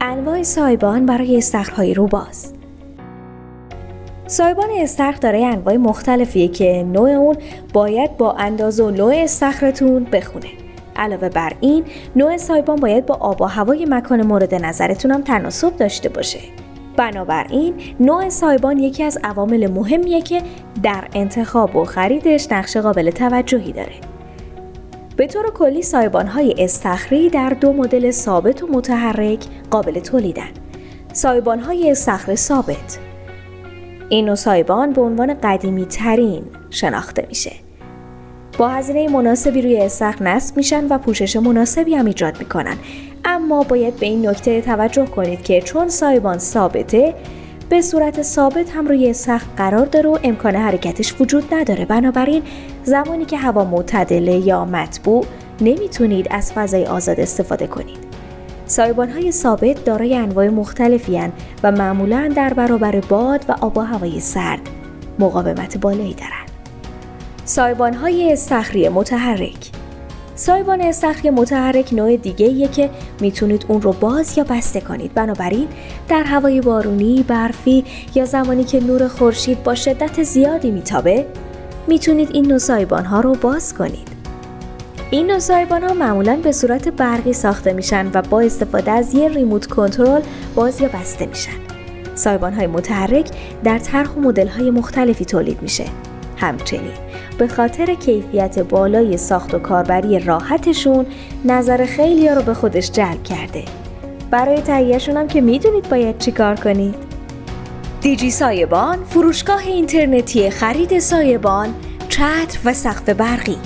انواع سایبان برای استخرهای روباز سایبان استخر داره انواع مختلفیه که نوع اون باید با اندازه و نوع استخرتون بخونه. علاوه بر این نوع سایبان باید با آب و هوای مکان مورد نظرتون هم تناسب داشته باشه. بنابراین نوع سایبان یکی از عوامل مهمیه که در انتخاب و خریدش نقش قابل توجهی داره. به طور کلی سایبان های استخری در دو مدل ثابت و متحرک قابل تولیدن. سایبان های استخر ثابت. این نوع سایبان به عنوان قدیمی ترین شناخته میشه. با هزینه مناسبی روی استخر نصب میشن و پوشش مناسبی هم ایجاد می‌کنن. اما باید به این نکته توجه کنید که چون سایبان ثابته به صورت ثابت هم روی سخت قرار داره و امکان حرکتش وجود نداره بنابراین زمانی که هوا معتدله یا مطبوع نمی‌تونید از فضای آزاد استفاده کنید سایبان های ثابت دارای انواع مختلفی و معمولا در برابر باد و آب و هوای سرد مقاومت بالایی دارند. سایبان های استخری متحرک سایبان استخری متحرک نوع دیگه که می‌تونید اون رو باز یا بسته کنید. بنابراین در هوای بارونی، برفی یا زمانی که نور خورشید با شدت زیادی میتابه می‌تونید این نوع سایبان ها رو باز کنید. این نوع سایبان ها معمولا به صورت برقی ساخته میشن و با استفاده از یه ریموت کنترل باز یا بسته میشن. سایبان های متحرک در طرح و مدل های مختلفی تولید میشه. همچنین. به خاطر کیفیت بالای ساخت و کاربری راحتشون نظر خیلی رو به خودش جلب کرده. برای تهیهشون هم که می‌دونید باید چیکار کنید. دیجی سایبان فروشگاه اینترنتی خرید سایبان چتر و سقف برقی.